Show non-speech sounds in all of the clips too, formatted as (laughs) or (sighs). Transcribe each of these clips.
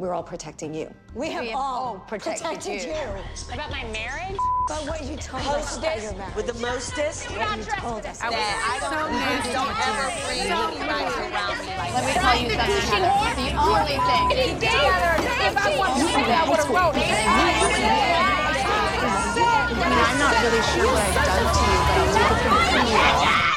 we're all protecting you. We have, have all all protected protected, you. you. About my marriage? But what you told us about your marriage. with the mostest. what you told us. I I don't, nasty. don't ever bring anybody around me like Let me tell you something, Heather. The only thing. If I wanted to say that, I would have wrote it. I mean, I'm not really sure what I've done to you, but I'll take it from you.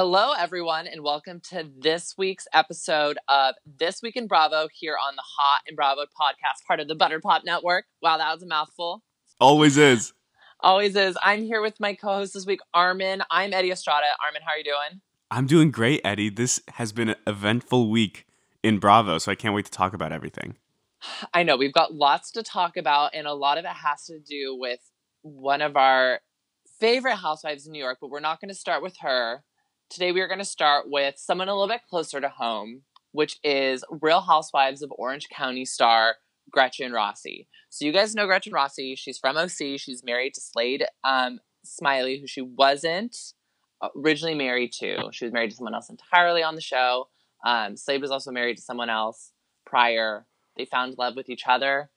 Hello, everyone, and welcome to this week's episode of This Week in Bravo here on the Hot and Bravoed podcast, part of the Butter Pop Network. Wow, that was a mouthful. Always is. Always is. I'm here with my co host this week, Armin. I'm Eddie Estrada. Armin, how are you doing? I'm doing great, Eddie. This has been an eventful week in Bravo, so I can't wait to talk about everything. (sighs) I know we've got lots to talk about, and a lot of it has to do with one of our favorite housewives in New York, but we're not going to start with her. Today, we are going to start with someone a little bit closer to home, which is Real Housewives of Orange County star Gretchen Rossi. So, you guys know Gretchen Rossi. She's from OC. She's married to Slade um, Smiley, who she wasn't originally married to. She was married to someone else entirely on the show. Um, Slade was also married to someone else prior. They found love with each other.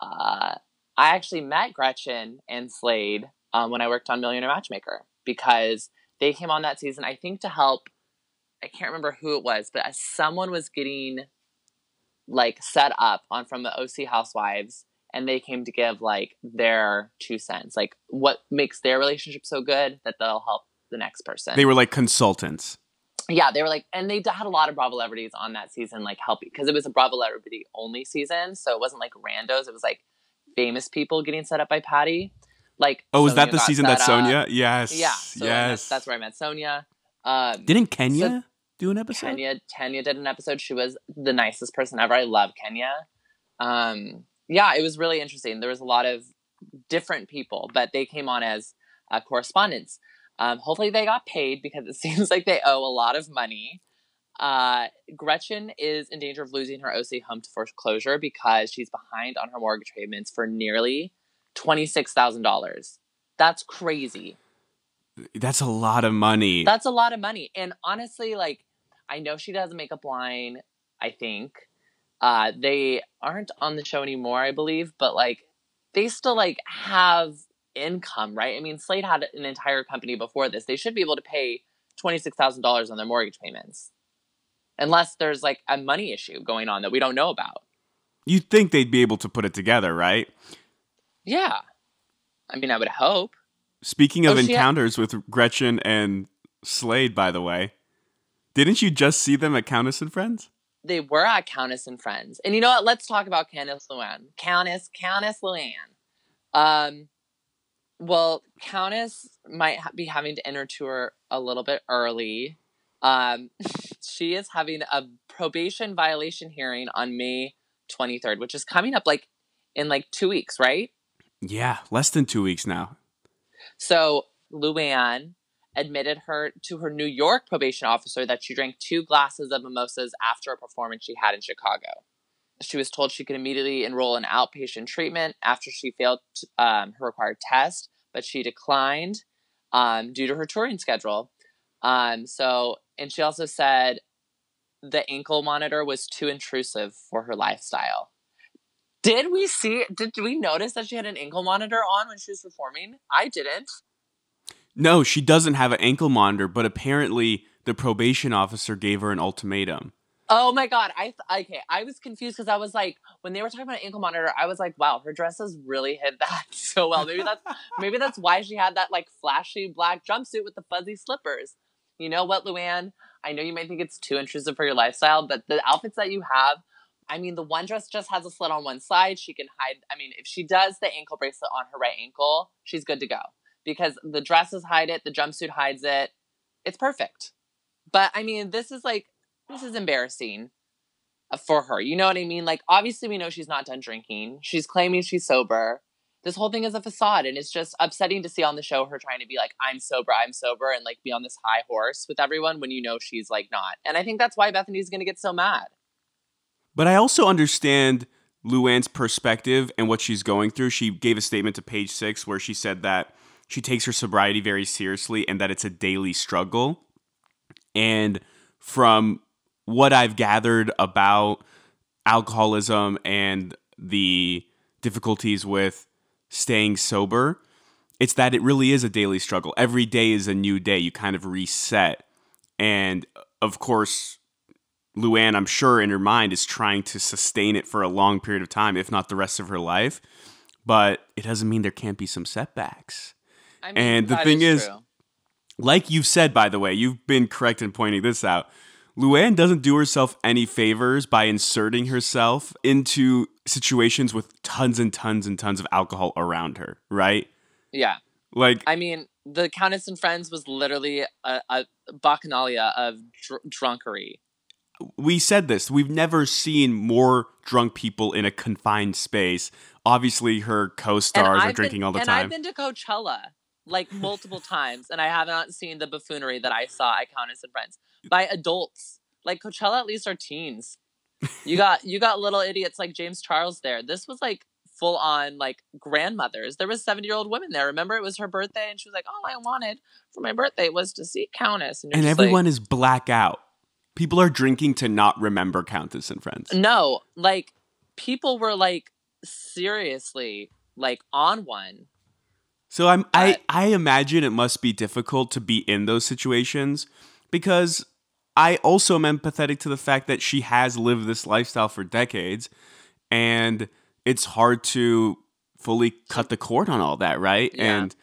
Uh, I actually met Gretchen and Slade um, when I worked on Millionaire Matchmaker because they came on that season, I think, to help. I can't remember who it was, but as someone was getting like set up on from the OC Housewives, and they came to give like their two cents, like what makes their relationship so good that they'll help the next person. They were like consultants. Yeah, they were like, and they had a lot of Bravo celebrities on that season, like helping because it was a Bravo celebrity only season, so it wasn't like randos. It was like famous people getting set up by Patti. Like, Oh, was that the season that up. Sonja? Yes. Yeah, so yes. that's, where I met Sonja. Um, Didn't Kenya do an episode? Kenya Kenya did an episode. She was the nicest person ever. I love Kenya. Um, yeah, it was really interesting. There was a lot of different people, but they came on as uh, correspondents. Um, hopefully, they got paid because it (laughs) seems like they owe a lot of money. Uh, Gretchen is in danger of losing her OC home to foreclosure because she's behind on her mortgage payments for nearly twenty six thousand dollars. That's crazy. That's a lot of money. That's a lot of money. And honestly, like, I know she does a makeup line, I think. Uh, they aren't on the show anymore, I believe, but like, they still like have income, right? I mean, Slade had an entire company before this. They should be able to pay $26,000 on their mortgage payments. Unless there's like a money issue going on that we don't know about. You'd think they'd be able to put it together, right? Yeah. I mean, I would hope. Speaking of Oh, ha- encounters with Gretchen and Slade, by the way, didn't you just see them at Countess and Friends? they were at Countess and Friends. And you know what? Let's talk about Countess Luann. Countess, Countess Luann. Um, well, Countess might ha- be having to enter tour a little bit early. Um, (laughs) she is having a probation violation hearing on May 23rd, which is coming up like in like two weeks, right? Yeah, less than two weeks now. So Luann admitted her to her New York probation officer that she drank two glasses of mimosas after a performance she had in Chicago. She was told she could immediately enroll in outpatient treatment after she failed um, her required test, but she declined um, due to her touring schedule. Um, so, and she also said the ankle monitor was too intrusive for her lifestyle. Did we see? Did we notice that she had an ankle monitor on when she was performing? I didn't. No, she doesn't have an ankle monitor, but apparently the probation officer gave her an ultimatum. Oh my god! I th- okay. I was confused because I was like, when they were talking about ankle monitor, I was like, wow, her dresses really hid that (laughs) so well. Maybe that's maybe that's why she had that like flashy black jumpsuit with the fuzzy slippers. You know what, Luann? I know you might think it's too intrusive for your lifestyle, but the outfits that you have, I mean, the one dress just has a slit on one side. She can hide. I mean, if she does the ankle bracelet on her right ankle, she's good to go because the dresses hide it, the jumpsuit hides it. It's perfect. But I mean, this is like this is embarrassing uh, for her. You know what I mean? Like, obviously, we know she's not done drinking. She's claiming she's sober. This whole thing is a facade, and it's just upsetting to see on the show her trying to be like, "I'm sober, I'm sober," and like be on this high horse with everyone when you know she's like not. And I think that's why Bethany's gonna get so mad. But I also understand Luann's perspective and what she's going through. She gave a statement to page six where she said that she takes her sobriety very seriously and that it's a daily struggle. And from what I've gathered about alcoholism and the difficulties with staying sober, it's that it really is a daily struggle. Every day is a new day. You kind of reset. And of course, Luann, I'm sure in her mind, is trying to sustain it for a long period of time, if not the rest of her life. But it doesn't mean there can't be some setbacks. I mean, And the thing is- true. Like you've said, by the way, you've been correct in pointing this out. Luann doesn't do herself any favors by inserting herself into situations with tons and tons and tons of alcohol around her, right? yeah. Like, I mean, the Countess and Friends was literally a, a bacchanalia of dr- drunkery. We said this. We've never seen more drunk people in a confined space. Obviously, her co stars are drinking been, all the and time. I've been to Coachella like multiple times, and I have not seen the buffoonery that I saw at Countess and Friends by adults. Like Coachella, at least are teens. You got you got little idiots like James Charles there. This was like full on like grandmothers. There was seventy year old women there. Remember, it was her birthday, and she was like, "All I wanted for my birthday was to see Countess." you're and just like, everyone is blackout. People are drinking to not remember Countess and Friends. No, like people were like seriously like on one. So I'm I I imagine it must be difficult to be in those situations because I also am empathetic to the fact that she has lived this lifestyle for decades and it's hard to fully cut the cord on all that, right? Yeah. And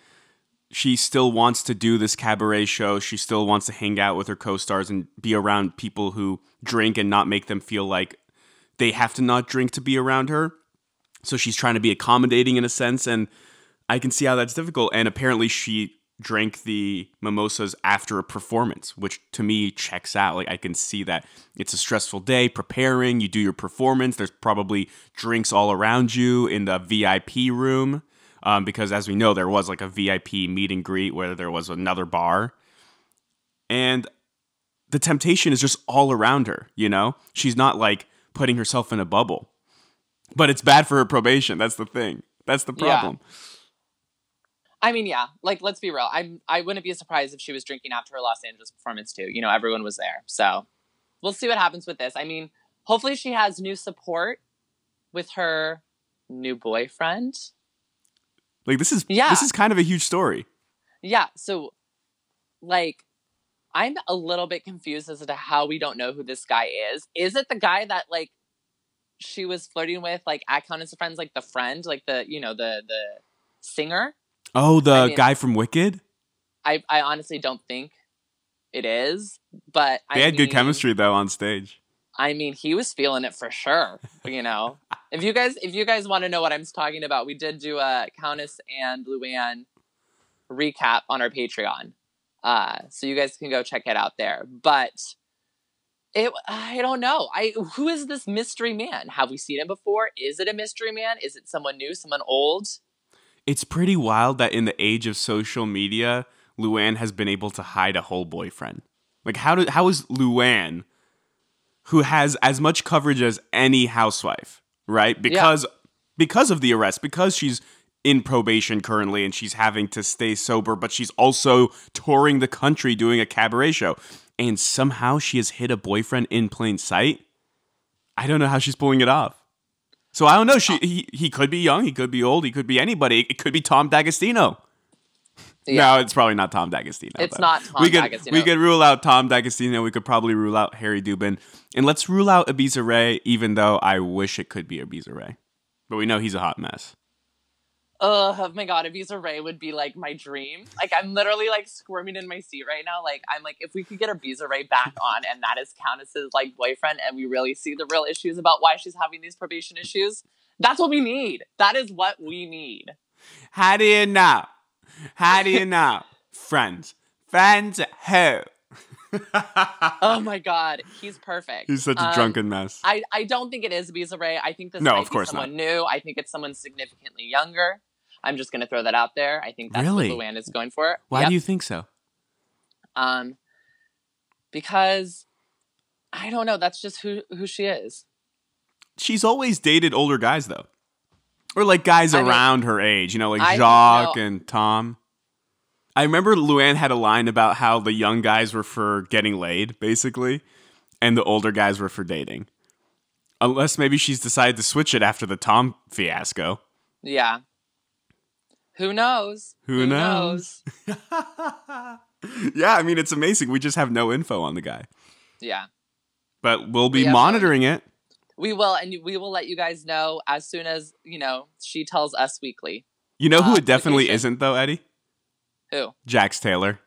she still wants to do this cabaret show. She still wants to hang out with her co-stars and be around people who drink and not make them feel like they have to not drink to be around her. So she's trying to be accommodating in a sense and I can see how that's difficult. And apparently, she drank the mimosas after a performance, which to me checks out. Like, I can see that it's a stressful day preparing. You do your performance. There's probably drinks all around you in the VIP room. Um, because as we know, there was like a VIP meet and greet where there was another bar. And the temptation is just all around her, you know? She's not like putting herself in a bubble. But it's bad for her probation. That's the thing. That's the Yeah. problem. I mean, yeah, like let's be real. I'm I wouldn't be surprised if she was drinking after her Los Angeles performance too. You know, everyone was there. So we'll see what happens with this. I mean, hopefully she has new support with her new boyfriend. Like this is Yeah. this is kind of a huge story. Yeah, so like I'm a little bit confused as to how we don't know who this guy is. Is it the guy that like she was flirting with like at Countess of Friends, like the friend, like the you know, the the singer? Oh, the I mean- guy from Wicked. I I honestly don't think it is, but They I had good chemistry though on stage. I mean, he was feeling it for sure. You know, if you guys if you guys want to know what I'm talking about, we did do a Countess and Luann recap on our Patreon, uh, so you guys can go check it out there. But it, I don't know. I who is this mystery man? Have we seen him before? Is it a mystery man? Is it someone new? Someone old? It's pretty wild that in the age of social media, Luann has been able to hide a whole boyfriend. Like how did how is Luann, who has as much coverage as any housewife, right? Because because of the arrest, because she's in probation currently and she's having to stay sober, but she's also touring the country doing a cabaret show. And somehow she has hit a boyfriend in plain sight. I don't know how she's pulling it off. So I don't know. She he, he could be young, he could be old, he could be anybody. It could be Tom D'Agostino. No, it's probably not Tom D'Agostino. It's not Tom we could, D'Agostino. We could rule out Tom D'Agostino. We could probably rule out Harry Dubin, and let's rule out Ibiza Ray. Even though I wish it could be Ibiza Ray, but we know he's a hot mess. Ugh, Oh my god, Ibiza Ray would be like my dream. Like I'm literally like squirming in my seat right now. Like I'm like, if we could get Ibiza Ray back (laughs) on and that is Countess's like boyfriend and we really see the real issues about why she's having these probation issues, that's what we need. That is what we need. How do you know? How do you know? Friends, friends, who? (laughs) Oh my god, he's perfect. He's such a Um, drunken mess. I, I don't think it is Ibiza Ray. I think this No, of course someone new. I think it's someone significantly younger. I'm just gonna throw that out there. I think that's Really? what Luann is going for. Why Yep. do you think so? Um, because I don't know. That's just who who she is. She's always dated older guys though, or like guys I mean- around her age. You know, like I- Jacques no. and Tom. I remember Luann had a line about how the young guys were for getting laid, basically, and the older guys were for dating. Unless maybe she's decided to switch it after the Tom fiasco. Yeah. Who knows? Who knows? (laughs) yeah, I mean, it's amazing. We just have no info on the guy. Yeah. But we'll be We monitoring it. We will, and we will let you guys know as soon as, you know, she tells us weekly. You know who Uh, it definitely vacation. isn't, though, Eddie? Who? Jax Taylor.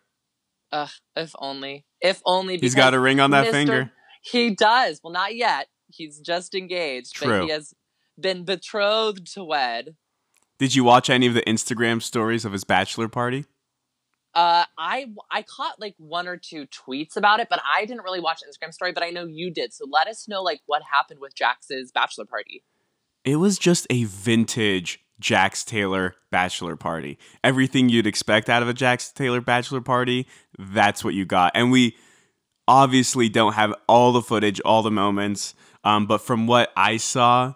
Ugh, if only. If only He's got a ring on that Mr. finger. He does. Well, not yet. He's just engaged, True. but he has been betrothed to wed. Did you watch any of the Instagram stories of his bachelor party? Uh, I I caught like one or two tweets about it, but I didn't really watch Instagram story. But I know you did, so let us know like what happened with Jax's bachelor party. It was just a vintage Jax Taylor bachelor party. Everything you'd expect out of a Jax Taylor bachelor party, that's what you got. And we obviously don't have all the footage, all the moments, um, but from what I saw,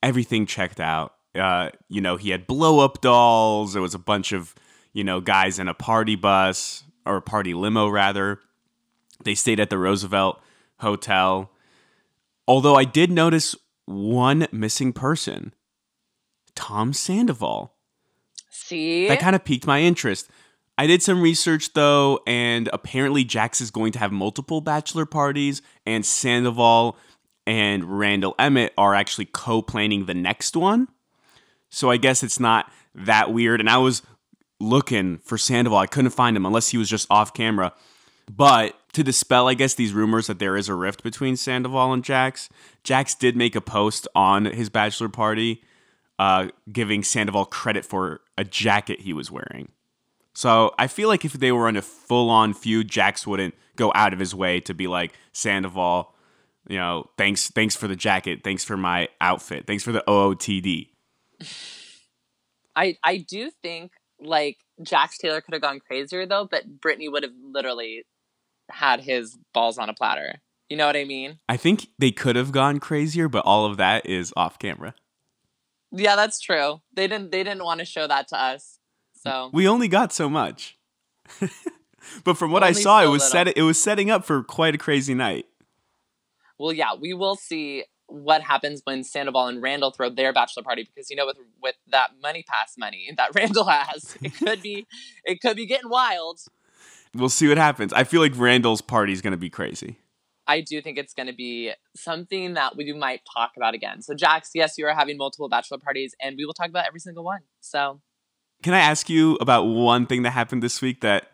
everything checked out. Uh, you know, he had blow up dolls. There was a bunch of, you know, guys in a party bus or a party limo, rather. They stayed at the Roosevelt Hotel. Although I did notice one missing person Tom Sandoval. See, That kind of piqued my interest. I did some research though, and apparently Jax is going to have multiple bachelor parties, and Sandoval and Randall Emmett are actually co planning the next one. So I guess it's not that weird. And I was looking for Sandoval, I couldn't find him unless he was just off camera. But to dispel, I guess, these rumors that there is a rift between Sandoval and Jax, Jax did make a post on his bachelor party uh, giving Sandoval credit for a jacket he was wearing. So I feel like if they were in a full on feud, Jax wouldn't go out of his way to be like Sandoval, you know, thanks thanks for the jacket, thanks for my outfit, thanks for the OOTD. I I do think like Jax Taylor could have gone crazier though, but Brittany would have literally had his balls on a platter. You know what I mean? I think they could have gone crazier, but all of that is off camera. Yeah, that's true. They didn't they didn't want to show that to us. So We only got so much. (laughs) but from what I Only saw, it was little. set it was setting up for quite a crazy night. well yeah, we will see what happens when Sandoval and Randall throw their bachelor party because you know with with that money pass money (laughs) that Randall has, it could be it could be getting wild. We'll see what happens. I feel like Randall's party is going to be crazy. I do think it's going to be something that we might talk about again. So, Jax, yes, you are having multiple bachelor parties, and we will talk about every single one. So, Can I ask you about one thing that happened this week that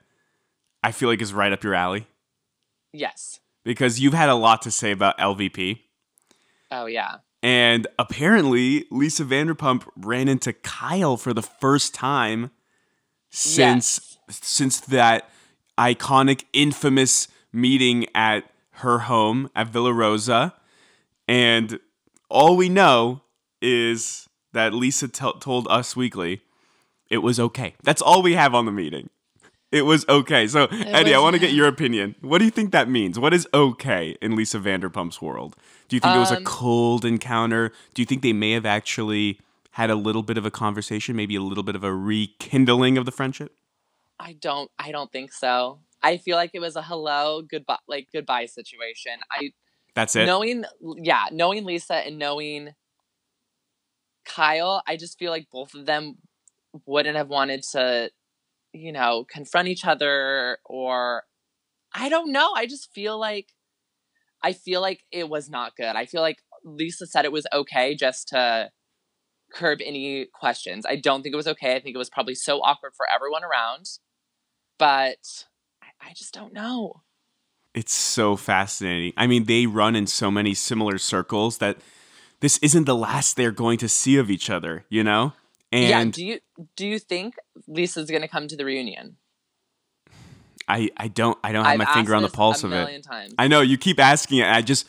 I feel like is right up your alley? yes. Because you've had a lot to say about LVP. Oh, yeah. And apparently, Lisa Vanderpump ran into Kyle for the first time since since that iconic, infamous meeting at her home at Villa Rosa. And all we know is that Lisa t- told Us Weekly it was okay. That's all we have on the meeting. It was okay. So, Eddie, I want to get (laughs) your opinion. What do you think that means? What is okay in Lisa Vanderpump's world? Do you think it was a Um, cold encounter? Do you think they may have actually had a little bit of a conversation, maybe a little bit of a rekindling of the friendship? I don't I don't think so. I feel like it was a hello, goodbye like goodbye situation. I That's it. knowing yeah, knowing Lisa and knowing Kyle, I just feel like both of them wouldn't have wanted to, you know, confront each other or I don't know. I just feel like I feel like it was not good. I feel like Lisa said it was okay just to curb any questions. I don't think it was okay. I think it was probably so awkward for everyone around. But I, I just don't know. It's so fascinating. I mean, they run in so many similar circles that this isn't the last they're going to see of each other, you know? Yeah, do you do you think Lisa's gonna come to the reunion? I, I don't I don't have I've my finger on the pulse of it. times. I know you keep asking it. I just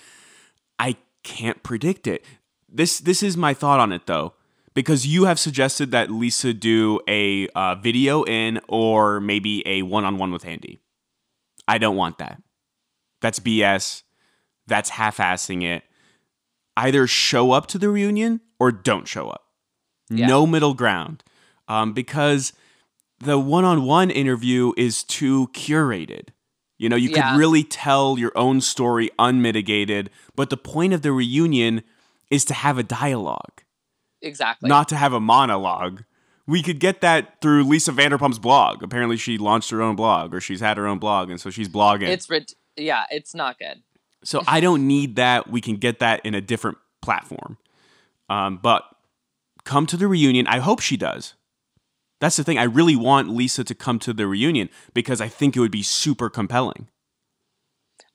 I can't predict it. This this is my thought on it though, because you have suggested that Lisa do a uh, video in or maybe a one on one with Andy. I don't want that. That's BS. That's half assing it. Either show up to the reunion or don't show up. Yeah. No middle ground. Um, because the one on one interview is too curated. You know, you Yeah. could really tell your own story unmitigated, but the point of the reunion is to have a dialogue, Exactly. not to have a monologue. We could get that through Lisa Vanderpump's blog. Apparently, she launched her own blog, or she's had her own blog, and so she's blogging. It's yeah, it's not good. So I don't need that. We can get that in a different platform. Um, but come to the reunion. I hope she does. That's the thing. I really want Lisa to come to the reunion because I think it would be super compelling.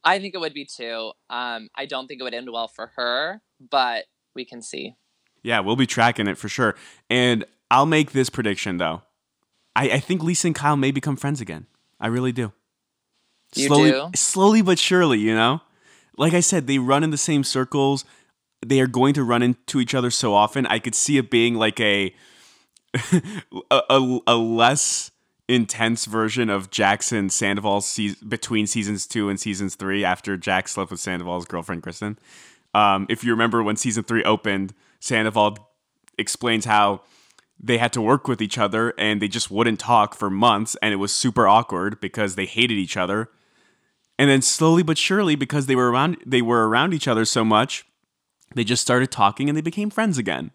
I think it would be too. Um, I don't think it would end well for her, but we can see. Yeah, we'll be tracking it for sure. And I'll make this prediction though. I, I think Lisa and Kyle may become friends again. I really do. You slowly, do? slowly but surely, you know. Like I said, they run in the same circles. They are going to run into each other so often. I could see it being like a (laughs) a, a, a less intense version of Jax and Sandoval se- between seasons two and seasons three after Jax slept with Sandoval's girlfriend Kristen. Um, if you remember when season three opened, Sandoval explains how they had to work with each other and they just wouldn't talk for months and it was super awkward because they hated each other. And then slowly but surely because they were around they were around each other so much, they just started talking and they became friends again.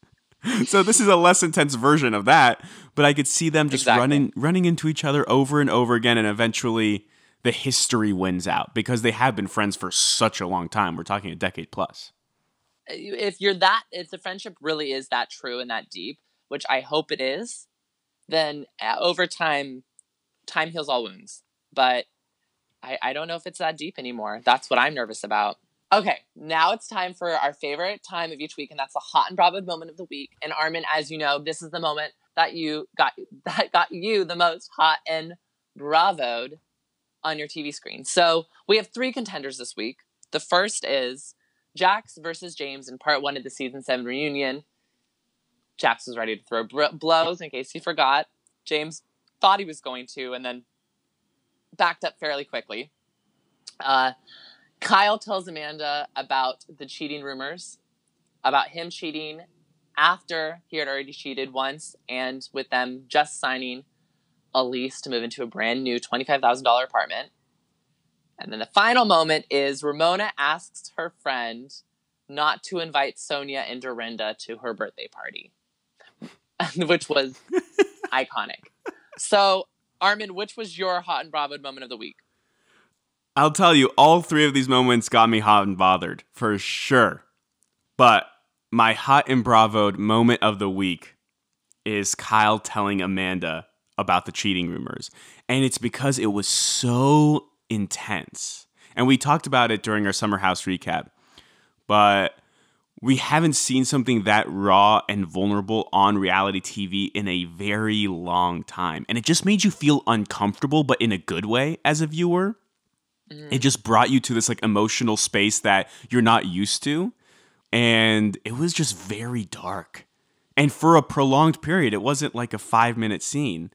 (laughs) so this is a less intense version of that, but I could see them just Exactly. running running into each other over and over again and eventually the history wins out because they have been friends for such a long time. We're talking a decade plus. If you're that, if the friendship really is that true and that deep, which I hope it is, then uh, over time, time heals all wounds. But I, I don't know if it's that deep anymore. That's what I'm nervous about. Okay, now it's time for our favorite time of each week, and that's the hot and bravoed moment of the week. And Armin, as you know, this is the moment that you got (laughs) that got you the most hot and bravoed on your TV screen. So we have three contenders this week. The first is Jax versus James in part one of the season seven reunion. Jax was ready to throw br- blows in case he forgot. James thought he was going to, and then backed up fairly quickly. Uh, Kyle tells Amanda about the cheating rumors, about him cheating after he had already cheated once, and with them just signing a lease to move into a brand new $25,000 apartment. And then the final moment is Ramona asks her friend not to invite Sonja and Dorinda to her birthday party, (laughs) which was (laughs) iconic. So, Armin, which was your hot and bravo moment of the week? I'll tell you, all three of these moments got me hot and bothered for sure. But my hot and bravoed moment of the week is Kyle telling Amanda about the cheating rumors. And it's because it was so intense. And we talked about it during our Summer House recap. But we haven't seen something that raw and vulnerable on reality TV in a very long time. And it just made you feel uncomfortable, but in a good way as a viewer it mm. just brought you to this like emotional space that you're not used to. And it was just very dark. And for a prolonged period it wasn't like a 5 minute scene.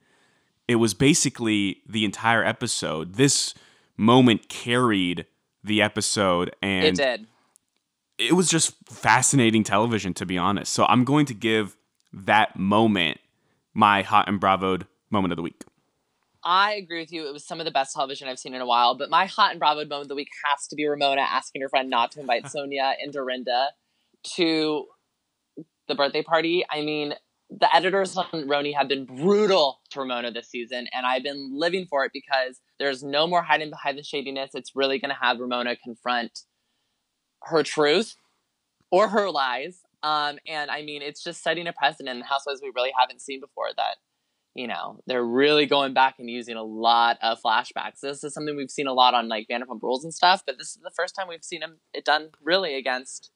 It was basically the entire episode. This moment carried the episode and it did. it was just fascinating television to be honest. So i'm going to give that moment my hot and bravoed moment of the week I agree with you. It was some of the best television I've seen in a while. But my hot and bravo moment of the week has to be Ramona asking her friend not to invite (laughs) Sonja and Dorinda to the birthday party. I mean, the editors on RHONY have been brutal to Ramona this season, and I've been living for it because there's no more hiding behind the shadiness. It's really going to have Ramona confront her truth or her lies. Um, and I mean, it's just setting a precedent in Housewives we really haven't seen before that you know, they're really going back and using a lot of flashbacks. This is something we've seen a lot on like Vanderpump Rules and stuff, but this is the first time we've seen them it done really against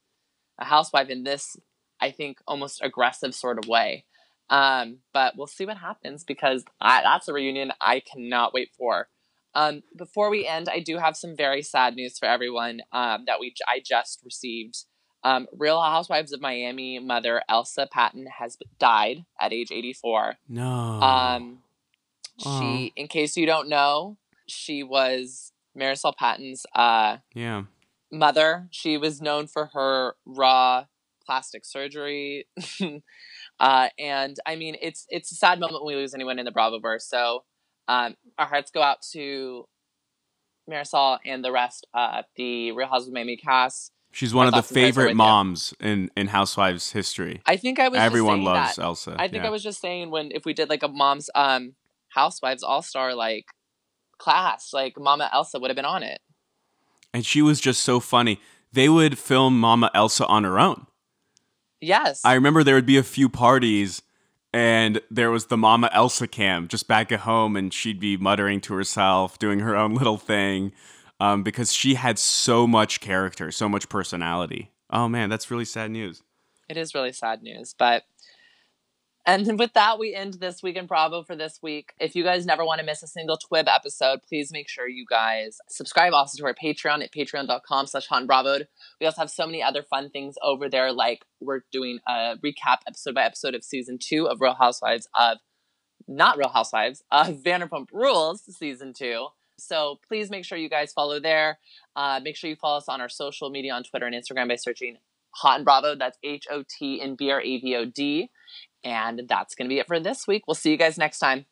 a housewife in this, I think, almost aggressive sort of way. Um, but we'll see what happens because I, that's a reunion I cannot wait for. Um, before we end, I do have some very sad news for everyone um, that we I just received. Um, Real Housewives of Miami mother Elsa Patton has died at age 84. no Um, Aw. she, in case you don't know, she was Marysol Patton's uh, yeah mother. She was known for her raw plastic surgery, (laughs) uh, and I mean, it's it's a sad moment when we lose anyone in the Bravoverse. So, um, our hearts go out to Marysol and the rest, of the Real Housewives of Miami cast. She's one of the thoughts and prayers are favorite moms in in Housewives history. I think I was. just Everyone loves that. Elsa. I think yeah. I was just saying when if we did like a mom's um housewives all star like class, like Mama Elsa would have been on it. and she was just so funny. They would film Mama Elsa on her own. Yes. I remember there would be a few parties and there was the Mama Elsa cam just back at home and she'd be muttering to herself, doing her own little thing um, because she had so much character, so much personality. Oh man, that's really sad news. It is really sad news, but and with that, we end this week in Bravo for this week. If you guys never want to miss a single Twib episode, please make sure you guys subscribe also to our Patreon at patreon.com slash bravo. We also have so many other fun things over there, like we're doing a recap episode by episode of season two of Real Housewives of not Real Housewives of Vanderpump Rules season two. So please make sure you guys follow there. Uh, make sure you follow us on our social media on Twitter and Instagram by searching Hot and Bravoed. That's H O T and B R A V O D. And that's going to be it for this week. We'll see you guys next time.